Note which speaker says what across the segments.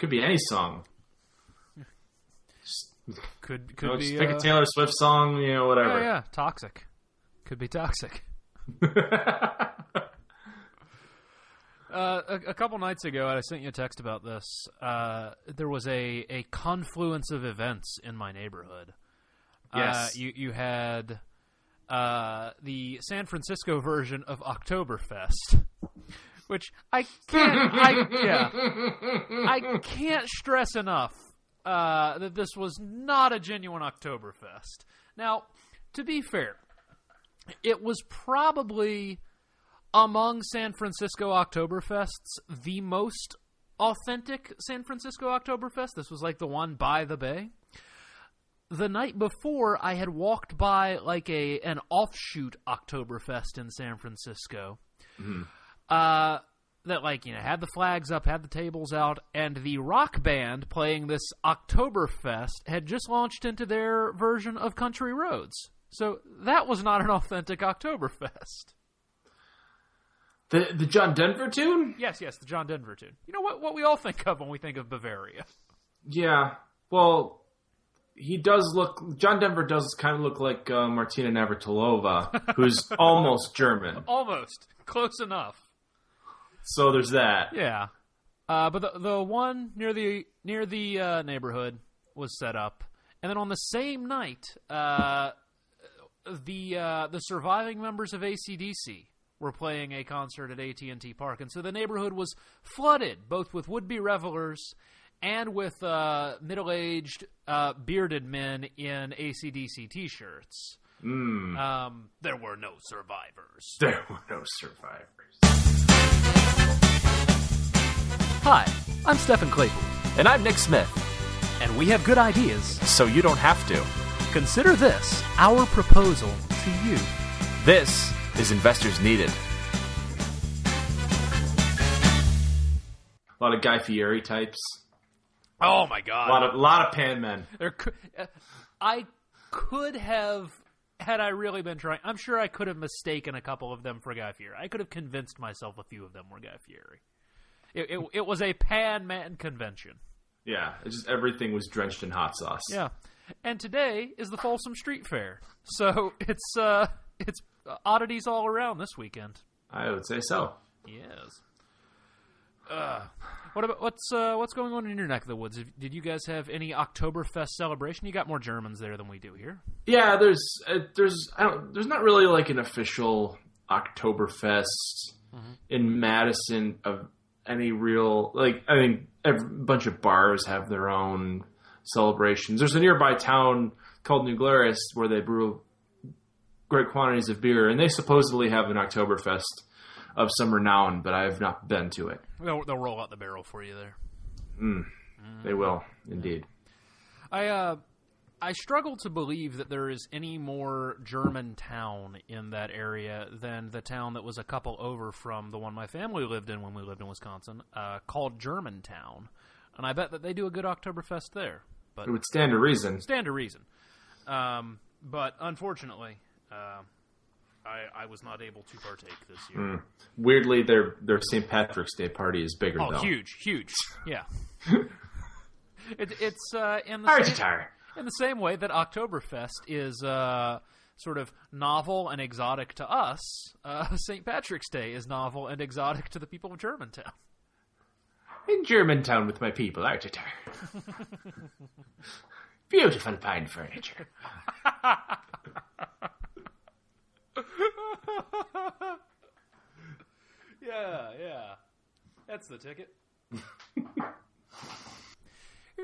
Speaker 1: Could be any song.
Speaker 2: Could
Speaker 1: You
Speaker 2: could
Speaker 1: know,
Speaker 2: be
Speaker 1: pick
Speaker 2: uh,
Speaker 1: a Taylor Swift song, you know, whatever.
Speaker 2: Yeah, yeah, toxic. Could be toxic. Uh, a, a couple nights ago, I sent you a text about this. Uh, there was a, a confluence of events in my neighborhood. Uh,
Speaker 1: Yes.
Speaker 2: you you had uh, the San Francisco version of Oktoberfest, which I can't. I, yeah, I can't stress enough uh, that this was not a genuine Oktoberfest. Now, to be fair, it was probably among San Francisco Oktoberfests the most authentic San Francisco Oktoberfest. This was like the one by the bay. The night before, I had walked by like a an offshoot Oktoberfest in San Francisco. Uh, that like you know had the flags up, had the tables out, and the rock band playing this Oktoberfest had just launched into their version of Country Roads. So that was not an authentic Oktoberfest.
Speaker 1: The the John Denver tune?
Speaker 2: Yes, yes, the John Denver tune. You know what? What we all think of when we think of Bavaria.
Speaker 1: Yeah. Well, he does look. John Denver does kind of look like uh, Martina Navratilova, who's almost German.
Speaker 2: Almost close enough.
Speaker 1: So there's that.
Speaker 2: Yeah. Uh, but the the one near the near the uh, neighborhood was set up, and then on the same night, uh, the uh, the surviving members of ACDC were playing a concert at AT and T Park, and so the neighborhood was flooded both with would be revelers and with uh, middle aged uh, bearded men in ACDC t shirts.
Speaker 1: Mm.
Speaker 2: Um, there were no survivors.
Speaker 1: There were no survivors.
Speaker 2: Hi, I'm Stephen Claypool,
Speaker 3: And I'm Nick Smith,
Speaker 2: and we have good ideas.
Speaker 3: so you don't have to.
Speaker 2: Consider this our proposal to you.
Speaker 3: This is Investors Needed.
Speaker 1: A lot of Guy Fieri types.
Speaker 2: Oh my
Speaker 1: A
Speaker 2: god!
Speaker 1: lot of lot of pan men.
Speaker 2: There could, I could have, had I really been trying. I'm sure I could have mistaken a couple of them for Guy Fieri. I could have convinced myself a few of them were Guy Fieri. It, it, it was a pan man convention.
Speaker 1: Yeah, it's just everything was drenched in hot sauce.
Speaker 2: Yeah, and today is the Folsom Street Fair, so it's uh, it's oddities all around this weekend.
Speaker 1: I would say so.
Speaker 2: Yes. Uh, what about what's uh, what's going on in your neck of the woods? Did you guys have any Oktoberfest celebration? You got more Germans there than we do here.
Speaker 1: Yeah, there's uh, there's I don't there's not really like an official Oktoberfest in Madison of any real like I mean every bunch of bars have their own celebrations. There's a nearby town called New Glarus where they brew great quantities of beer, and they supposedly have an Oktoberfest of some renown, but I have not been to it.
Speaker 2: They'll, they'll roll out the barrel for you there.
Speaker 1: They will indeed.
Speaker 2: I uh, I struggle to believe that there is any more German town in that area than the town that was a couple over from the one my family lived in when we lived in Wisconsin, uh, called Germantown, and I bet that they do a good Oktoberfest there. But
Speaker 1: It would stand to reason.
Speaker 2: stand to reason. Um, but unfortunately, uh, I, I was not able to partake this year.
Speaker 1: Weirdly, their their St. Patrick's Day party is bigger
Speaker 2: Oh,
Speaker 1: though.
Speaker 2: huge, huge, yeah. it, it's uh, in the
Speaker 1: Hard
Speaker 2: same. In the same way that Oktoberfest is uh, sort of novel and exotic to us. Uh, St. Patrick's Day is novel and exotic to the people of Germantown.
Speaker 1: in Germantown with my people, Artitar. Beautiful pine furniture.
Speaker 2: Yeah, yeah. That's the ticket.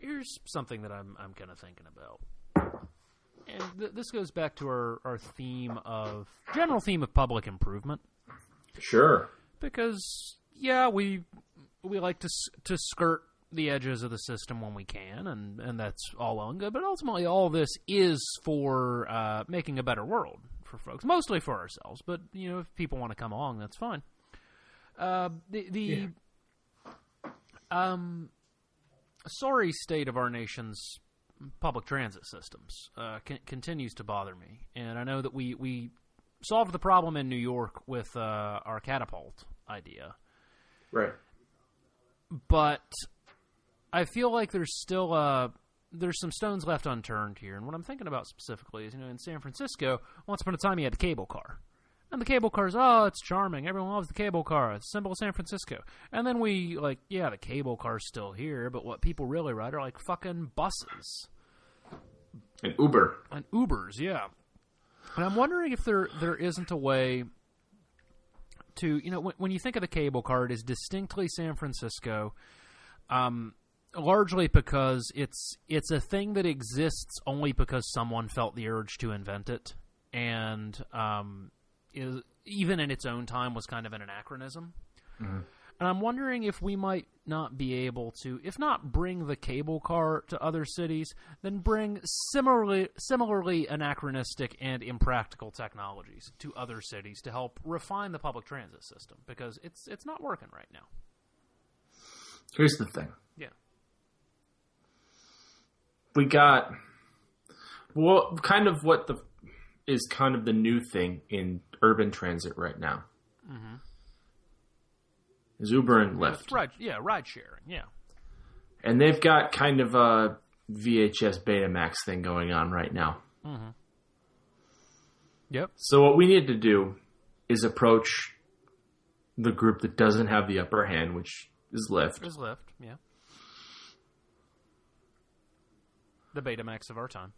Speaker 2: Here- Here's something that I'm I'm kind of thinking about, and th- this goes back to our, our theme of general theme of public improvement
Speaker 1: Sure.
Speaker 2: because yeah we we like to to skirt the edges of the system when we can, and and that's all well and good. But ultimately, all this is for uh, making a better world for folks, mostly for ourselves. But you know, if people want to come along, that's fine. Uh, the the um sorry state of our nation's public transit systems uh, con- continues to bother me, and I know that we we solved the problem in New York with uh, our catapult idea,
Speaker 1: Right.
Speaker 2: but I feel like there's still uh there's some stones left unturned here, and what I'm thinking about specifically is, you know, in San Francisco, once upon a time you had the cable car, and the cable car's oh, it's charming, everyone loves the cable car, it's a symbol of San Francisco, and then we like, yeah, the cable car's still here, but what people really ride are like fucking buses.
Speaker 1: And Uber.
Speaker 2: and Ubers, yeah. And I'm wondering if there there isn't a way to you know when, when you think of the cable car, it is distinctly San Francisco, um, largely because it's it's a thing that exists only because someone felt the urge to invent it, and um, is even in its own time was kind of an anachronism. Mm-hmm. And I'm wondering if we might not be able to, if not bring the cable car to other cities, then bring similarly similarly anachronistic and impractical technologies to other cities to help refine the public transit system because it's it's not working right now.
Speaker 1: Here's the thing.
Speaker 2: Yeah.
Speaker 1: we got well kind of what the is kind of the new thing in urban transit right now mm-hmm. is Uber and Lyft,
Speaker 2: Ride, yeah, ride sharing. Yeah.
Speaker 1: and they've got kind of a VHS Betamax thing going on right now. Mm-hmm.
Speaker 2: Yep.
Speaker 1: So what we need to do is approach the group that doesn't have the upper hand, which is Lyft.
Speaker 2: There's Lyft. Yeah. The Betamax of our time.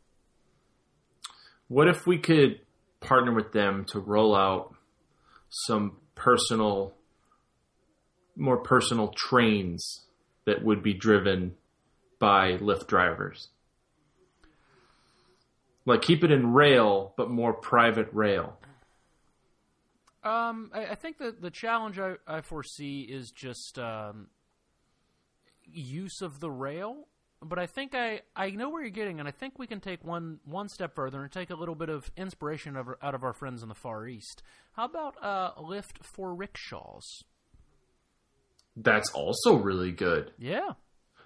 Speaker 1: What if we could partner with them to roll out some personal, more personal trains that would be driven by Lyft drivers? Like keep it in rail, but more private rail.
Speaker 2: Um, I, I think that the challenge I, I foresee is just um, use of the rail. But I think I, I know where you're getting, and I think we can take one one step further and take a little bit of inspiration of, out of our friends in the Far East. How about uh, Lyft for rickshaws?
Speaker 1: That's also really good.
Speaker 2: Yeah.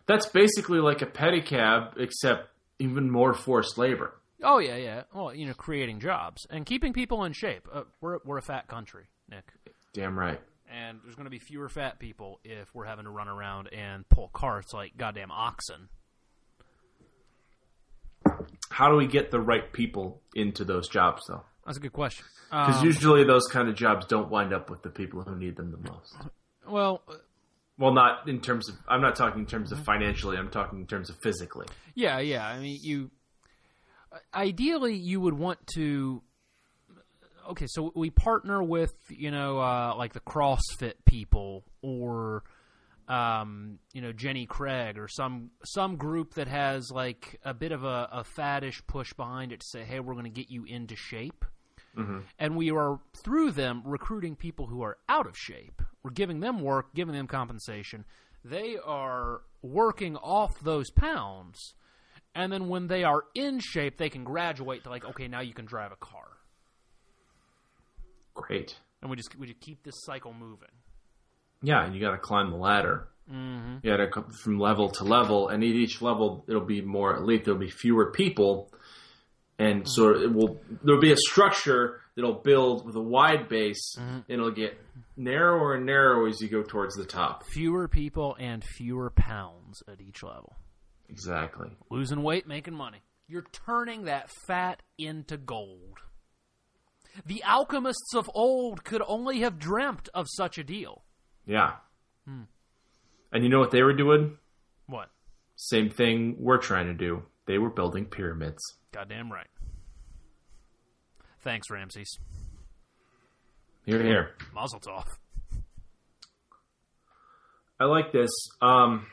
Speaker 1: That's basically like a pedicab, except even more forced labor.
Speaker 2: Oh yeah, yeah. Well, you know, creating jobs and keeping people in shape. Uh, we're we're a fat country, Nick,
Speaker 1: Damn right.
Speaker 2: and there's going to be fewer fat people if we're having to run around and pull carts like goddamn oxen.
Speaker 1: How do we get the right people into those jobs, though?
Speaker 2: That's a good question.
Speaker 1: Because
Speaker 2: Um,
Speaker 1: usually those kind of jobs don't wind up with the people who need them the most.
Speaker 2: well, uh,
Speaker 1: Well, not in terms of. I'm not talking in terms of financially. I'm talking in terms of physically.
Speaker 2: yeah, yeah. I mean, you ideally you would want to. Okay, so we partner with you know uh, like the CrossFit people or um, you know Jenny Craig or some some group that has like a bit of a, a faddish push behind it to say, hey, we're going to get you into shape. And we are through them recruiting people who are out of shape. We're giving them work, giving them compensation. They are working off those pounds, and then when they are in shape, they can graduate to like, okay, now you can drive a car,
Speaker 1: Great.
Speaker 2: and we just we just keep this cycle moving.
Speaker 1: Yeah, and you got to climb the ladder. Mm-hmm. You got to come from level to level, and at each level it'll be more elite. There'll be fewer people, and so it will. There'll be a structure that'll build with a wide base, and it'll get narrower and narrower as you go towards the top.
Speaker 2: Fewer people and fewer pounds at each level.
Speaker 1: Exactly.
Speaker 2: Losing weight, making money. You're turning that fat into gold. The alchemists of old could only have dreamt of such a deal.
Speaker 1: Yeah. And you know what they were doing?
Speaker 2: What?
Speaker 1: Same thing we're trying to do. They were building pyramids.
Speaker 2: Goddamn right. Thanks, Ramses.
Speaker 1: Here, here.
Speaker 2: Mazel tov.
Speaker 1: I like this. Um,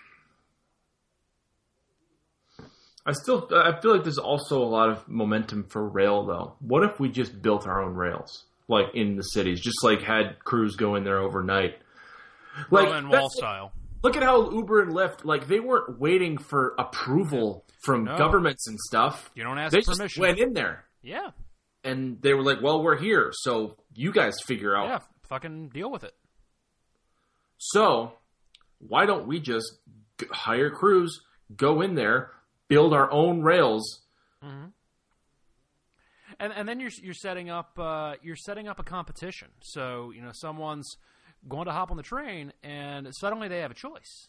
Speaker 1: I still, I feel like there's also a lot of momentum for rail, though. What if we just built our own rails, like in the cities, just like had crews go in there overnight? Like,
Speaker 2: Berlin Wall style.
Speaker 1: look at how Uber and Lyft, like, they weren't waiting for approval from
Speaker 2: No.
Speaker 1: governments and stuff.
Speaker 2: You don't ask
Speaker 1: They
Speaker 2: permission.
Speaker 1: just went in there
Speaker 2: Yeah.
Speaker 1: and they were like, "Well, we're here, so you guys figure out."
Speaker 2: Yeah. Fucking deal with it.
Speaker 1: So, why don't we just g- hire crews, go in there, build our own rails?
Speaker 2: And and then you're you're setting up uh, you're setting up a competition. So you know someone's going to hop on the train, and suddenly they have a choice.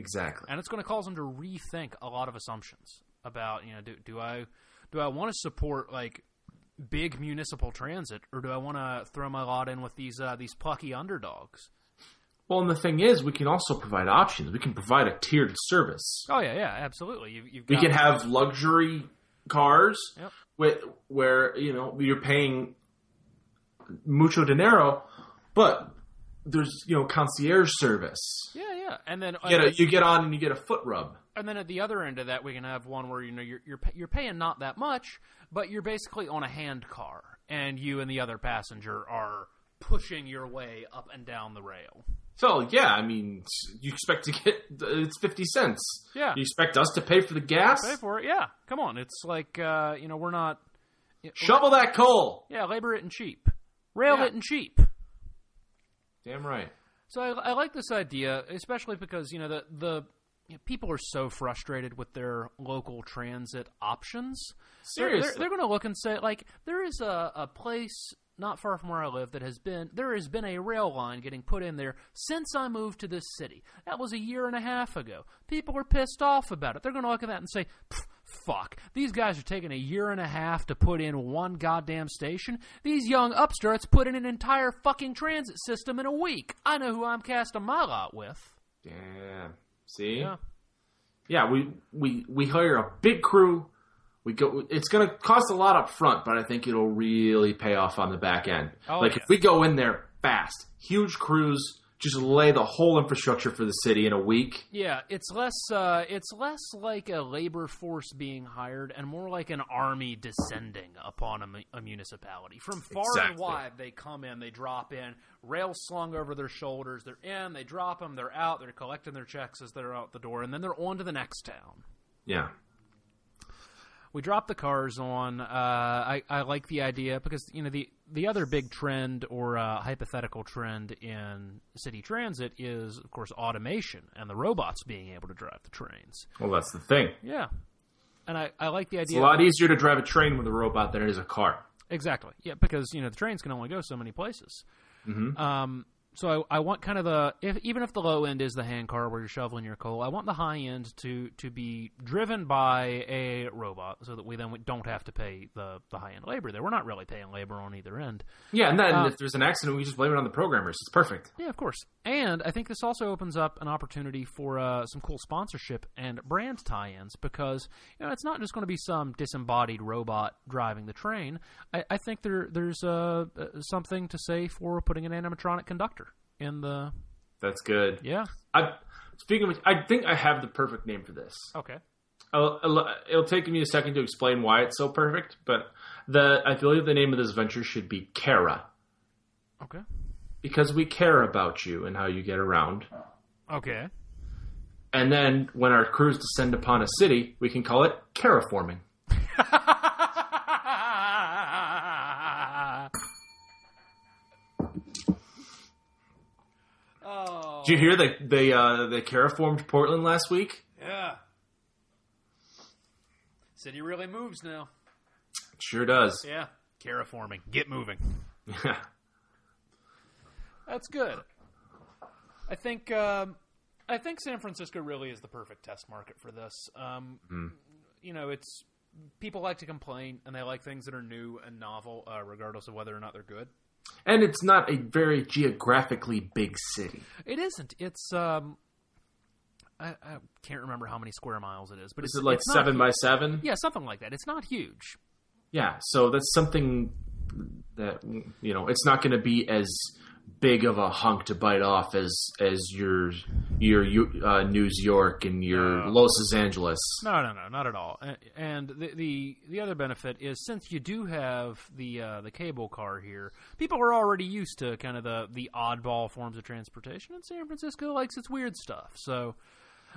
Speaker 1: Exactly.
Speaker 2: and it's going to cause them to rethink a lot of assumptions about you know do do I do I want to support like big municipal transit or do I want to throw my lot in with these uh, these plucky underdogs?
Speaker 1: Well, and the thing is, we can also provide options. We can provide a tiered service.
Speaker 2: Oh yeah, yeah, absolutely. You, you've
Speaker 1: We can have luxury cars
Speaker 2: Yep.
Speaker 1: with where you know you're paying mucho dinero, but there's you know concierge service.
Speaker 2: yeah, yeah, and then
Speaker 1: You get, a, you get on and you get a foot rub.
Speaker 2: And then at the other end of that, we can have one where you know you're you're, you're paying not that much, but you're basically on a hand car, and you and the other passenger are pushing your way up and down the rail.
Speaker 1: So yeah, I mean, you expect to get it's fifty cents.
Speaker 2: Yeah.
Speaker 1: You expect us to pay for the gas?
Speaker 2: Pay for it, yeah. Come on, it's like uh, you know we're not.
Speaker 1: Shovel that coal.
Speaker 2: Yeah, labor it and cheap, rail
Speaker 1: Yeah.
Speaker 2: it and cheap.
Speaker 1: Damn right.
Speaker 2: So I, I like this idea, especially because you know the the you know, people are so frustrated with their local transit options. They're-
Speaker 1: Seriously.
Speaker 2: they're, they're, going to look and say like there is a, a place not far from where I live that has been there has been a rail line getting put in there since I moved to this city. That was a year and a half ago. People are pissed off about it. They're going to look at that and say. "Pff, Fuck. These guys are taking a year and a half to put in one goddamn station. These young upstarts put in an entire fucking transit system in a week. I know who I'm casting my lot with.
Speaker 1: Damn. See?
Speaker 2: Yeah.
Speaker 1: Yeah, we we we hire a big crew. We go. It's going to cost a lot up front, but I think it'll really pay off on the back end.
Speaker 2: Oh,
Speaker 1: like
Speaker 2: yeah.
Speaker 1: if we go in there fast, huge crews, just lay the whole infrastructure for the city in a week.
Speaker 2: Yeah, it's less uh, it's less like a labor force being hired and more like an army descending upon a, a municipality. From far and wide, they come in, they drop in, rails slung over their shoulders. They're in, they drop them, they're out, they're collecting their checks as they're out the door, and then they're on to the next town.
Speaker 1: Yeah.
Speaker 2: We drop the cars on. Uh, I, I like the idea because you know the the other big trend or uh, hypothetical trend in city transit is of course automation and the robots being able to drive the trains.
Speaker 1: Well, that's the thing.
Speaker 2: Yeah, and I, I like the idea.
Speaker 1: It's a lot easier to drive a train with a robot than it is a car.
Speaker 2: Exactly. Yeah, because you know the trains can only go so many places. Um, so I, I want kind of the if, even if the low end is the hand car where you're shoveling your coal, I want the high end to to be driven by a robot, so that we then don't have to pay the the high end labor there. We're not really paying labor on either end.
Speaker 1: Yeah, and then
Speaker 2: Uh,
Speaker 1: if there's an accident, we just blame it on the programmers. It's perfect.
Speaker 2: Yeah, of course. And I think this also opens up an opportunity for uh, some cool sponsorship and brand tie-ins because you know it's not just going to be some disembodied robot driving the train. I, I think there there's uh, uh, something to say for putting an animatronic conductor in the
Speaker 1: That's good.
Speaker 2: yeah.
Speaker 1: I speaking of, which, I think I have the perfect name for this.
Speaker 2: Okay.
Speaker 1: I'll, I'll- it'll take me a second to explain why it's so perfect, but the I believe the name of this venture should be Kara
Speaker 2: Okay.
Speaker 1: because we care about you and how you get around.
Speaker 2: Okay.
Speaker 1: And then when our crews descend upon a city, we can call it Caraforming. Did you hear they they uh, they Caraformed Portland last week?
Speaker 2: Yeah. City really moves now.
Speaker 1: Sure does.
Speaker 2: Yeah. Terraforming. Get moving.
Speaker 1: Yeah.
Speaker 2: That's good. I think um, I think San Francisco really is the perfect test market for this. Um, You know, it's people like to complain and they like things that are new and novel, uh, regardless of whether or not they're good.
Speaker 1: And it's not a very geographically big city.
Speaker 2: It isn't. It's um, I, I can't remember how many square miles it is, but
Speaker 1: Is
Speaker 2: it's
Speaker 1: it like
Speaker 2: it's
Speaker 1: seven by seven?
Speaker 2: Yeah, something like that. It's not huge.
Speaker 1: Yeah, so that's something that you know, it's not going to be as big of a hunk to bite off as as your your uh, New York and your
Speaker 2: No.
Speaker 1: Los Angeles.
Speaker 2: No, no, no, not at all. And the the, the other benefit is since you do have the uh, the cable car here, people are already used to kind of the the oddball forms of transportation, and San Francisco likes its weird stuff. So.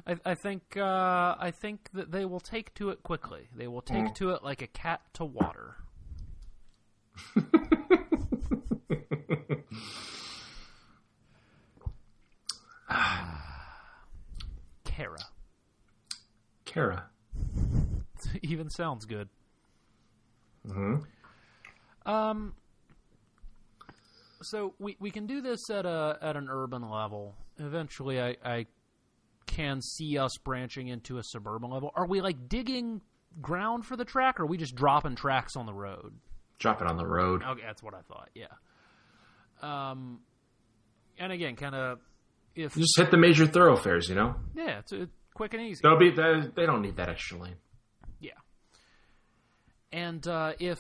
Speaker 2: I, I think uh, I think that they will take to it quickly. They will take to it like a cat to water. Kara
Speaker 1: Kara.
Speaker 2: even sounds good.
Speaker 1: hmm
Speaker 2: Um, so we we can do this at a at an urban level. Eventually, I, I can see us branching into a suburban level. Are we like digging ground for the track, or are we just dropping tracks on the road?
Speaker 1: Drop it on the road.
Speaker 2: Okay, that's what I thought. Yeah. Um, and again, kind of if
Speaker 1: Just hit the major thoroughfares, you know.
Speaker 2: yeah, it's uh, quick and easy.
Speaker 1: They'll be they, they don't need that extra lane.
Speaker 2: Yeah. And uh, if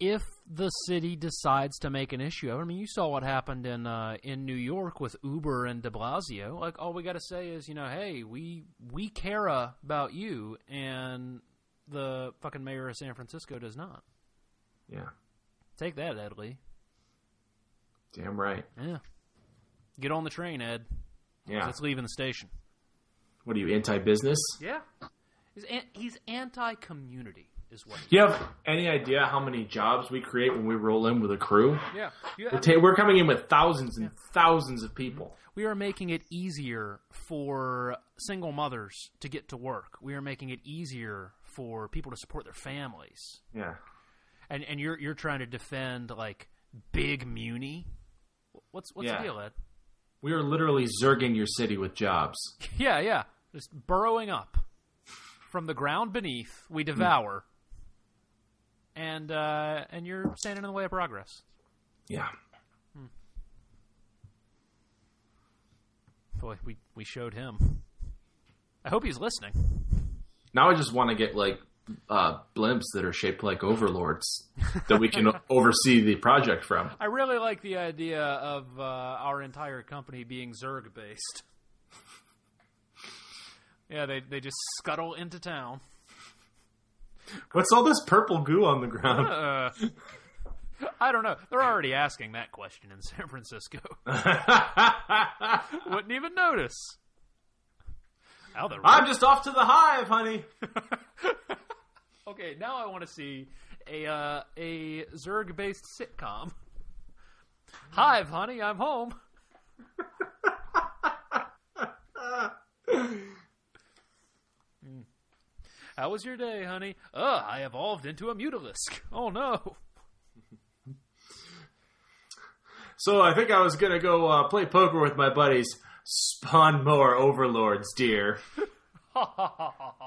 Speaker 2: if the city decides to make an issue of it, I mean, you saw what happened in uh, in New York with Uber and De Blasio. Like, all we got to say is, you know, hey, we we care about you, and the fucking mayor of San Francisco does not.
Speaker 1: Yeah,
Speaker 2: Take that, Ed Lee.
Speaker 1: damn right.
Speaker 2: Yeah. Get on the train, Ed.
Speaker 1: Yeah.
Speaker 2: It's leaving the station.
Speaker 1: What are you anti-business?
Speaker 2: Yeah. He's an- he's anti-community, is what.
Speaker 1: Do you have any idea how many jobs we create when we roll in with a crew?
Speaker 2: Yeah.
Speaker 1: We're, ta- we're coming in with thousands and thousands of people.
Speaker 2: We are making it easier for single mothers to get to work. We are making it easier for people to support their families.
Speaker 1: Yeah.
Speaker 2: And and you're you're trying to defend like big Muni. What's what's
Speaker 1: Yeah.
Speaker 2: the deal, Ed?
Speaker 1: We are literally zerging your city with jobs.
Speaker 2: Yeah, yeah. Just burrowing up from the ground beneath, we devour. And uh, and you're standing in the way of progress.
Speaker 1: Yeah. Hmm.
Speaker 2: Boy, we we showed him. I hope he's listening.
Speaker 1: Now I just want to get like uh, blimps that are shaped like overlords that we can oversee the project from.
Speaker 2: I really like the idea of uh, our entire company being Zerg based. yeah, they they just scuttle into town.
Speaker 1: What's all this purple goo on the ground?
Speaker 2: Uh, I don't know. They're already asking that question in San Francisco. Wouldn't even notice.
Speaker 1: I'm just off to the hive, honey.
Speaker 2: okay. Now I want to see a uh, a Zerg based sitcom. Hive, honey, I'm home. How was your day, honey? Ugh, I evolved into a mutalisk. Oh no.
Speaker 1: So I think I was gonna go uh, play poker with my buddies. Spawn more overlords, dear.